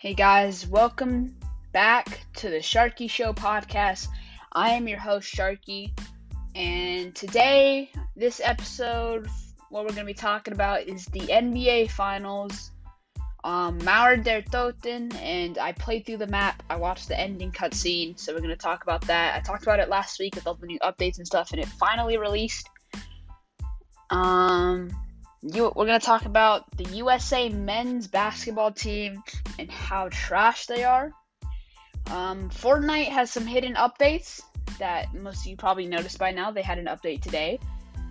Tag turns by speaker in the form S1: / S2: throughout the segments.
S1: Hey guys, welcome back to the Sharky Show podcast. I am your host, Sharky, and today, this episode, what we're going to be talking about is the NBA Finals. Um, Mauer der Toten, and I played through the map. I watched the ending cutscene, so we're going to talk about that. I talked about it last week with all the new updates and stuff, and it finally released. Um, you, we're going to talk about the USA men's basketball team and how trash they are. Um, Fortnite has some hidden updates that most of you probably noticed by now. They had an update today,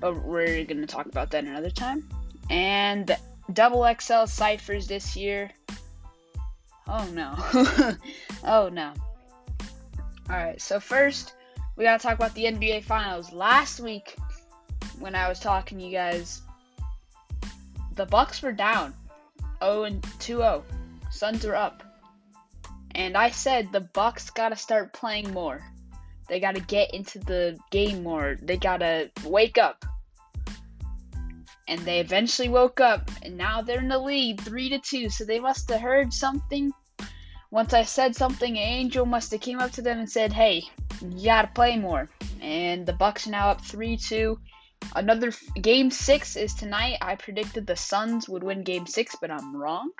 S1: but we're going to talk about that another time. And double XL cyphers this year. Oh no. oh no. Alright, so first, we gotta talk about the NBA Finals. Last week, when I was talking to you guys, the Bucks were down 0 and 2-0. Suns were up. And I said the Bucks got to start playing more. They got to get into the game more. They got to wake up. And they eventually woke up and now they're in the lead 3 to 2. So they must have heard something. Once I said something, Angel must have came up to them and said, "Hey, you got to play more." And the Bucks are now up 3-2 Another f- game six is tonight. I predicted the Suns would win game six, but I'm wrong.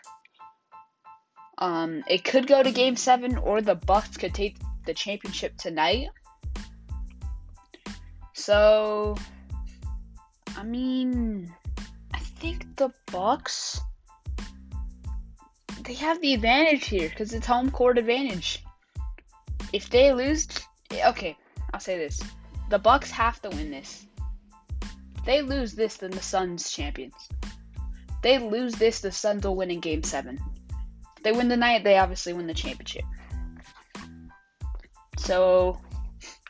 S1: Um, it could go to game seven, or the Bucks could take the championship tonight. So, I mean, I think the Bucks they have the advantage here because it's home court advantage. If they lose, okay, I'll say this: the Bucks have to win this they lose this, then the Suns champions. They lose this, the Suns will win in Game Seven. If they win the night, they obviously win the championship. So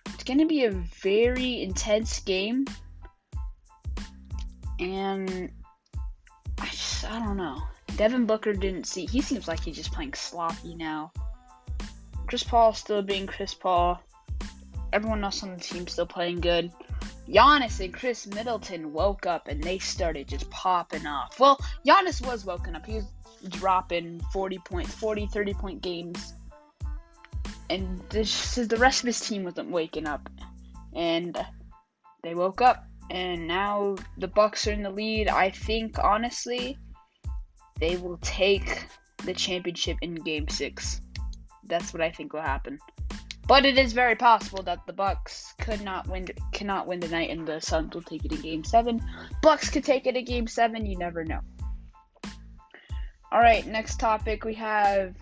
S1: it's going to be a very intense game, and I just I don't know. Devin Booker didn't see. He seems like he's just playing sloppy now. Chris Paul still being Chris Paul. Everyone else on the team still playing good. Giannis and Khris Middleton woke up and they started just popping off. Well, Giannis was woken up. He was dropping 40 points, 40, 30 point games. And this, the rest of his team wasn't waking up. And they woke up and now the Bucks are in the lead. I think honestly, they will take the championship in game 6. That's what I think will happen. But it is very possible that the Bucks could not win, cannot win tonight, and the Suns will take it in Game Seven. Bucks could take it in Game Seven. You never know. All right, next topic we have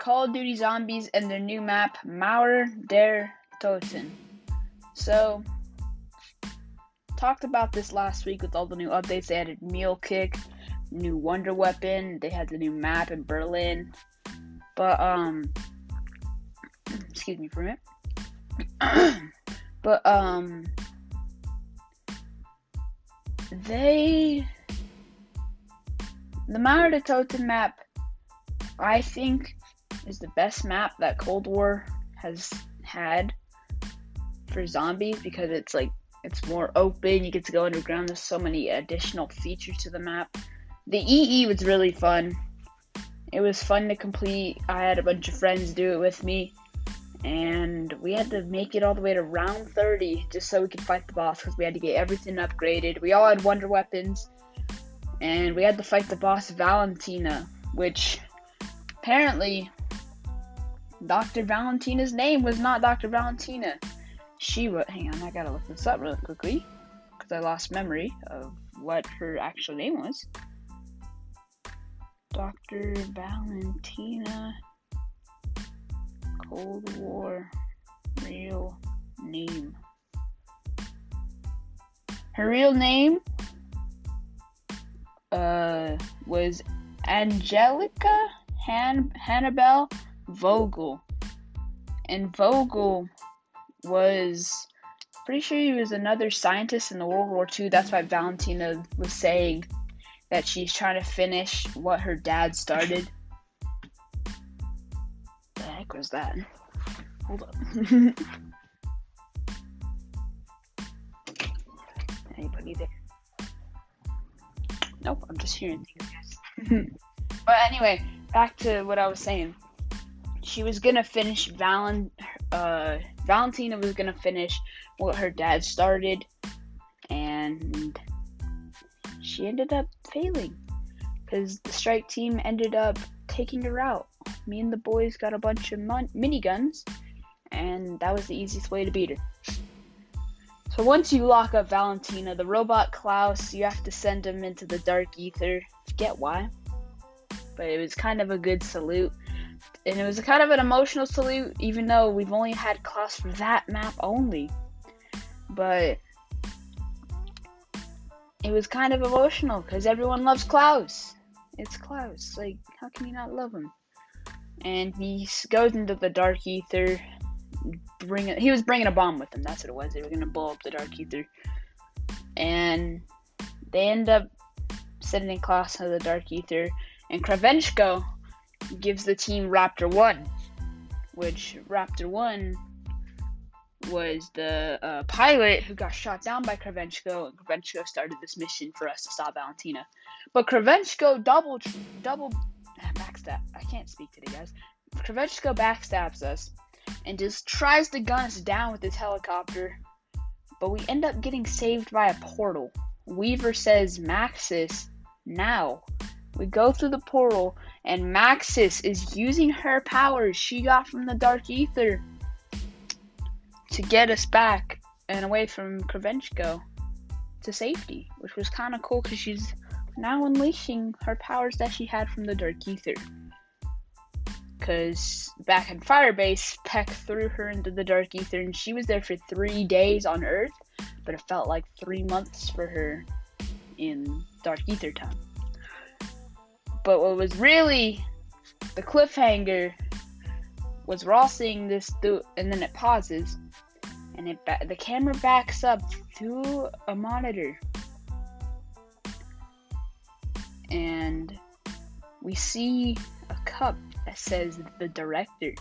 S1: Call of Duty Zombies and their new map, Mauer der Toten. So, talked about this last week with all the new updates. They added Mule Kick, new Wonder Weapon. They had the new map in Berlin. But um excuse me for a minute. but um they the Mauer der Toten map I think is the best map that Cold War has had for zombies because it's like it's more open, you get to go underground, there's so many additional features to the map. The EE was really fun. It was fun to complete. I had a bunch of friends do it with me and we had to make it all the way to round 30 just so we could fight the boss because we had to get everything upgraded. We all had wonder weapons, and we had to fight the boss Valentina, which apparently Dr. Valentina's name was not Dr. Valentina. She was. Hang on, I gotta look this up really quickly because I lost memory of what her actual name was. Dr. Valentina. Cold War real name. Her real name uh, was Angelica Han- Hannibal Vogel. And Vogel was pretty sure he was another scientist in the World War II. That's why Valentina was saying that she's trying to finish what her dad started heck was that? Hold up. Anybody there? Nope, I'm just hearing things, but anyway, back to what I was saying. She was gonna finish Valen. Uh, Valentina was gonna finish what her dad started, and she ended up failing because the strike team ended up taking her out. Me and the boys got a bunch of mon- miniguns, and that was the easiest way to beat her. So once you lock up Valentina, the robot Klaus, you have to send him into the dark ether. Forget why, but it was kind of a good salute, and it was kind of an emotional salute, even though we've only had Klaus for that map only. But it was kind of emotional because everyone loves Klaus. It's Klaus. Like, how can you not love him? And he goes into the dark ether. Bring it. He was bringing a bomb with him. That's what it was. They were gonna blow up the dark ether, and they end up sitting in class into the dark ether. And Kravchenko gives the team Raptor One, which Raptor One was the uh, pilot who got shot down by Kravchenko, and Kravchenko started this mission for us to stop Valentina. But Kravchenko double double backstab. I can't speak today, guys. Kravchenko backstabs us and just tries to gun us down with his helicopter, but we end up getting saved by a portal. Weaver says, Maxis, now. We go through the portal, and Maxis is using her powers she got from the Dark Ether to get us back and away from Kravchenko to safety, which was kind of cool because she's now unleashing her powers that she had from the Dark Ether. Because back in Firebase, Peck threw her into the Dark Ether and she was there for three days on Earth, but it felt like three months for her in Dark Ether time. But what was really the cliffhanger was we're all seeing this through, and then it pauses, and it ba- the camera backs up through a monitor, and we see a cup that says the director,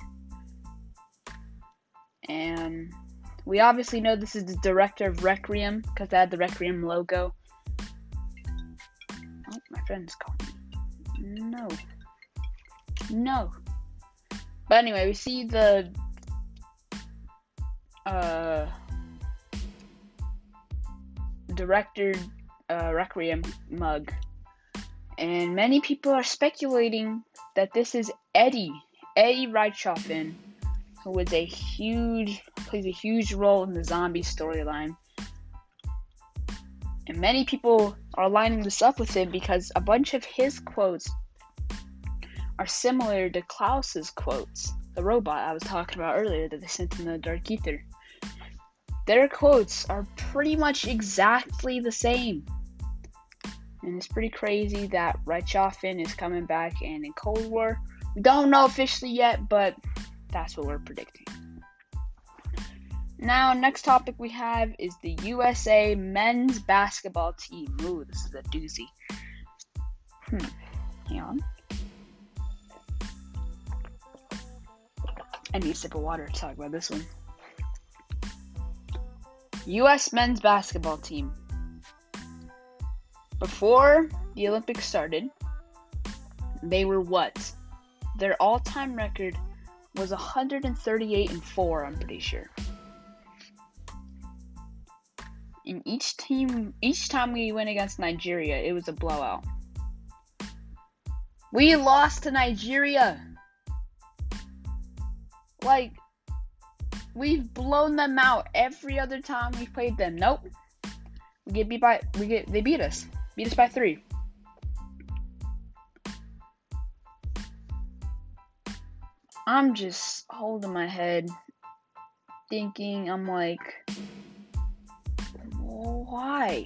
S1: and we obviously know this is the director of Requiem because they had the Requiem logo. Oh, my friend's calling me. No. No. But anyway, we see the uh director uh, Requiem mug. And many people are speculating that this is Eddie, Eddie Richtofen, who was a huge plays a huge role in the zombie storyline. And many people are lining this up with him because a bunch of his quotes are similar to Klaus's quotes, the robot I was talking about earlier that they sent in the Dark Ether. Their quotes are pretty much exactly the same. And it's pretty crazy that Richtofen is coming back and in Cold War. We don't know officially yet, but that's what we're predicting. Now, next topic we have is the USA men's basketball team. Ooh, this is a doozy. Hmm. Hang on. I need a sip of water to talk about this one. U.S. men's basketball team. Before the Olympics started, they were what? Their all-time record was 138 and 4, I'm pretty sure. In each team, each time we went against Nigeria, it was a blowout. We lost to Nigeria. Like, we've blown them out every other time we've played them. Nope. We get beat by we get they beat us. Beat us by three. I'm just holding my head, thinking, I'm like, why?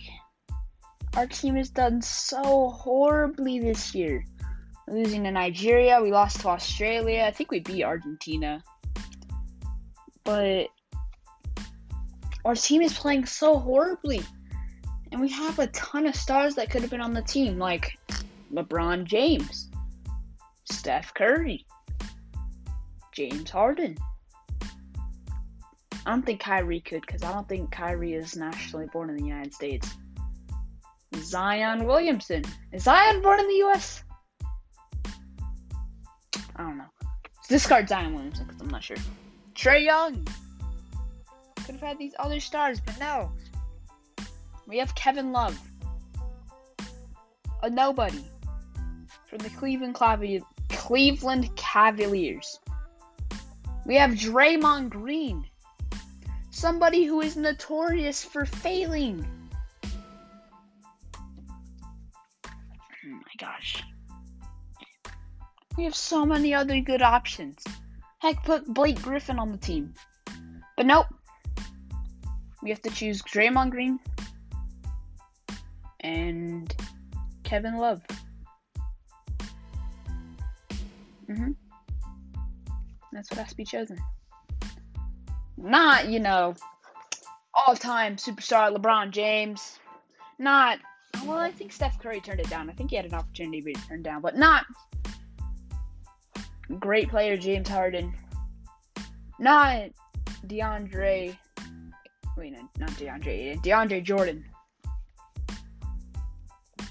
S1: Our team has done so horribly this year. Losing to Nigeria, we lost to Australia. I think we beat Argentina. But our team is playing so horribly. And we have a ton of stars that could have been on the team, like LeBron James, Steph Curry, James Harden. I don't think Kyrie could because I don't think Kyrie is nationally born in the United States. Zion Williamson. Is Zion born in the US? I don't know. Discard Zion Williamson because I'm not sure. Trae Young. Could have had these other stars, but no. We have Kevin Love. A nobody. From the Cleveland Cleveland Cavaliers. We have Draymond Green. Somebody who is notorious for failing. Oh my gosh. We have so many other good options. Heck, put Blake Griffin on the team. But nope. We have to choose Draymond Green and Kevin Love. Mm-hmm. That's what has to be chosen. Not, you know, all time superstar LeBron James. Not, well, I think Steph Curry turned it down. I think he had an opportunity to turn down, but not great player James Harden. Not DeAndre. Wait, no, not DeAndre. DeAndre Jordan.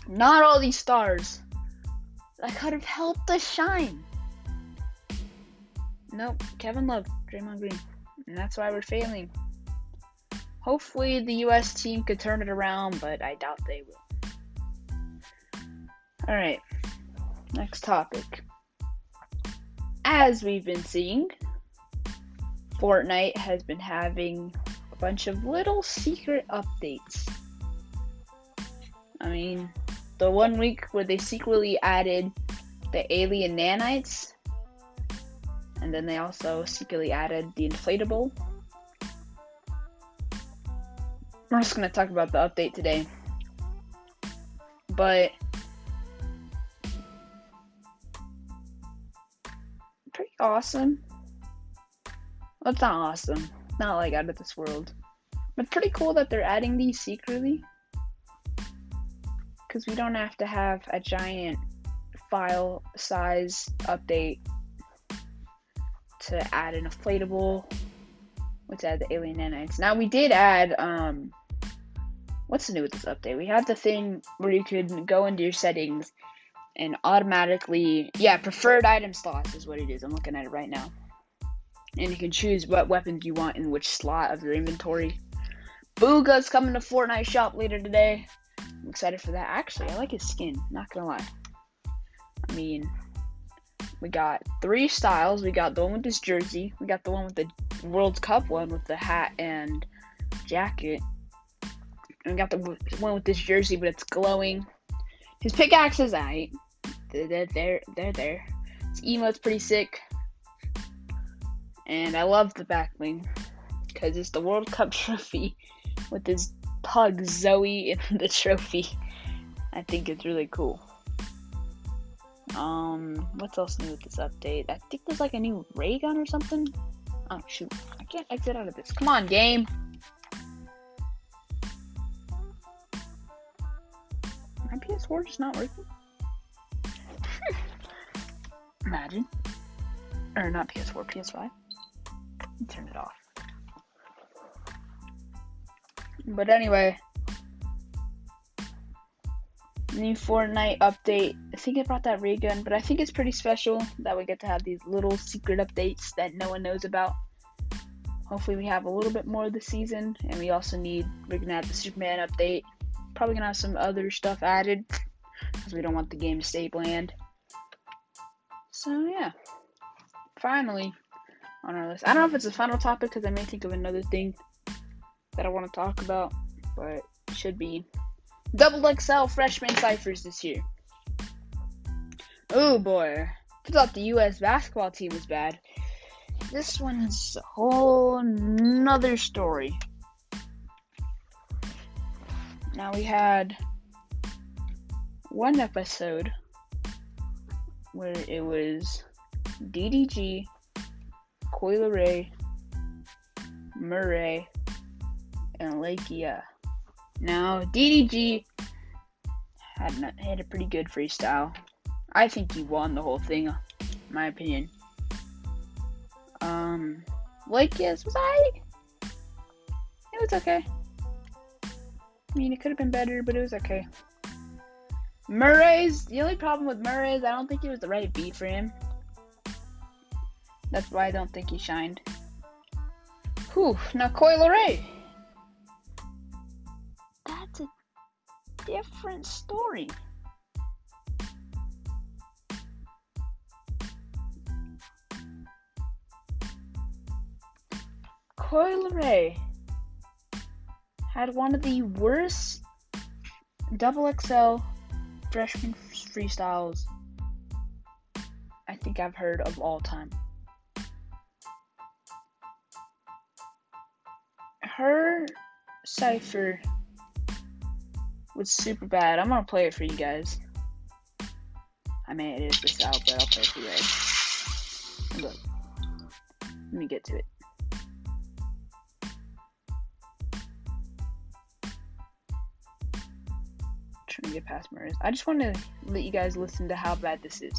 S1: Not all these stars that could have helped us shine. Nope, Kevin Love, Draymond Green. And that's why we're failing. Hopefully the US team could turn it around, but I doubt they will. Alright, next topic. As we've been seeing, Fortnite has been having a bunch of little secret updates. I mean, the one week where they secretly added the alien nanites and then they also secretly added the inflatable. We're just to talk about the update today. But pretty awesome. Well, it's not awesome. Not like out of this world. But pretty cool that they're adding these secretly. Because we don't have to have a giant file size update to add an inflatable. Let's add the alien nanites. Now we did add um what's new with this update? We have the thing where you could go into your settings and automatically yeah, preferred item slots is what it is. I'm looking at it right now. And you can choose what weapons you want in which slot of your inventory. Bugha's coming to Fortnite shop later today. I'm excited for that. Actually, I like his skin, not gonna lie. I mean, we got three styles. We got the one with this jersey. We got the one with the World Cup one with the hat and jacket. And we got the one with this jersey, but it's glowing. His pickaxe is out. They're there. They're there. His emote's pretty sick. And I love the back bling because it's the World Cup trophy with his pug Zoe in the trophy. I think it's really cool. Um, what's else new with this update? I think there's like a new ray gun or something. Oh shoot, I can't exit out of this. Come on, game. My PS4 just not working. Imagine. Or not PS4, PS5. Turn it off. But anyway, new Fortnite update. I think it brought that ray gun, but I think it's pretty special that we get to have these little secret updates that no one knows about. Hopefully, we have a little bit more this season, and we also need. We're gonna have the Superman update. Probably gonna have some other stuff added because we don't want the game to stay bland. So yeah, finally on our list. I don't know if it's a final topic because I may think of another thing that I want to talk about, but should be Double XL freshman cyphers this year. Oh boy. I thought the US basketball team was bad. This one's a whole nother story. Now we had one episode where it was DDG, Coi Leray, Morray, and Lakeyah. Now, DDG had, had a pretty good freestyle. I think he won the whole thing, in my opinion. Um, like, yes, was I? It was okay. I mean, it could have been better, but it was okay. Morray's the only problem with Morray is I don't think it was the right beat for him. That's why I don't think he shined. Whew, now Coi Leray. Different story. Coi Leray had one of the worst double XL freshman freestyles I think I've heard of all time. Her cipher was super bad. I'm gonna play it for you guys. I may edit this out, but I'll play it for you guys. Look, let me get to it. Trying to get past Mariz. I just want to let you guys listen to how bad this is.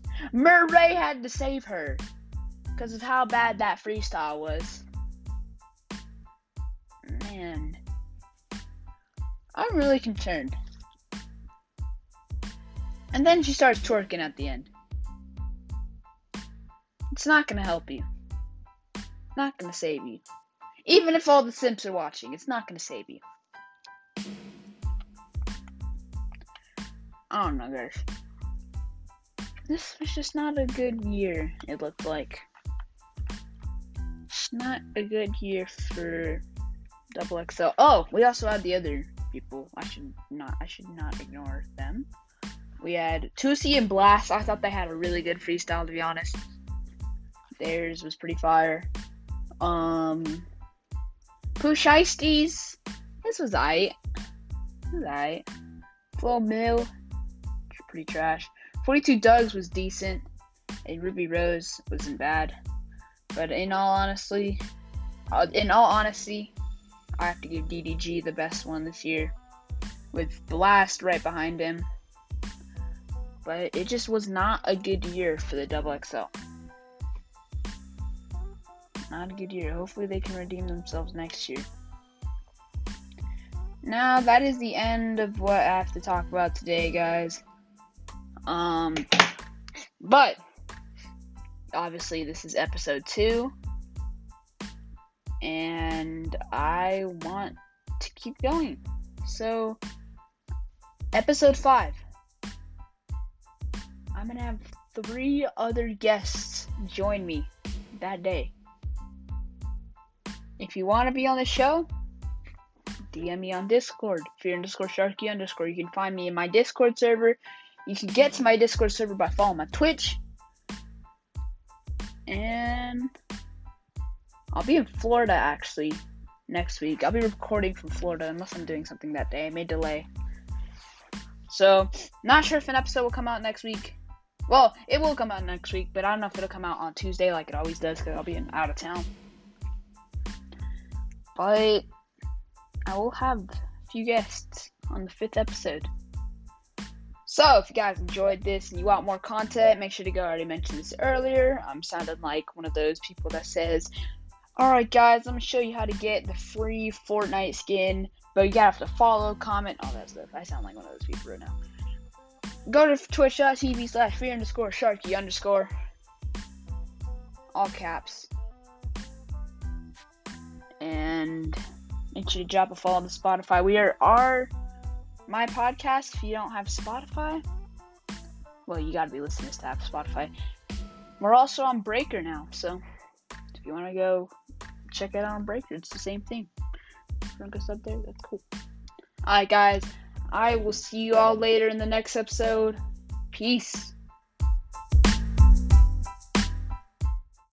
S1: Morray had to save her because of how bad that freestyle was. Man, I'm really concerned. And then she starts twerking at the end. It's not gonna help you. Not gonna save you. Even if all the simps are watching, it's not gonna save you. I don't know, guys. This was just not a good year, it looked like. It's not a good year for Double XL. Oh, we also had the other people. I should not I should not ignore them. We had Toosii and Blxst. I thought they had a really good freestyle to be honest. Theirs was pretty fire. Um Pooh Shiesty's. This was aight. This was aight. Flo Milli. Pretty trash. 42 Dugg's was decent. And Rubi Rose wasn't bad. But in all honesty, uh, in all honesty, I have to give DDG the best one this year. With Blxst right behind him. But it just was not a good year for the Double XL. Not a good year. Hopefully they can redeem themselves next year. Now that is the end of what I have to talk about today, guys. Um, but obviously this is episode two, and I want to keep going. So, episode five, I'm gonna have three other guests join me that day. If you want to be on the show, DM me on Discord. Fear underscore Sharky underscore. You can find me in my Discord server. You can get to my Discord server by following my Twitch. And I'll be in Florida actually next week. I'll be recording from Florida unless I'm doing something that day. I may delay. So, not sure if an episode will come out next week. Well, it will come out next week, but I don't know if it'll come out on Tuesday like it always does because I'll be in, out of town. But I will have a few guests on the fifth episode. So, if you guys enjoyed this and you want more content, make sure to go. I already mentioned this earlier. I'm sounding like one of those people that says, Alright, guys, I'm gonna show you how to get the free Fortnite skin, but you gotta have to follow, comment, all that stuff. I sound like one of those people right now. Go to twitch.tv slash free underscore sharky underscore. All caps. And make sure to drop a follow on the Spotify. We are our my podcast. If you don't have Spotify, well, you gotta be listening to have Spotify. We're also on Breaker now, so if you want to go check it out on Breaker, it's the same thing. Drunk us up there, that's cool. Alright, guys, I will see you all later in the next episode. Peace.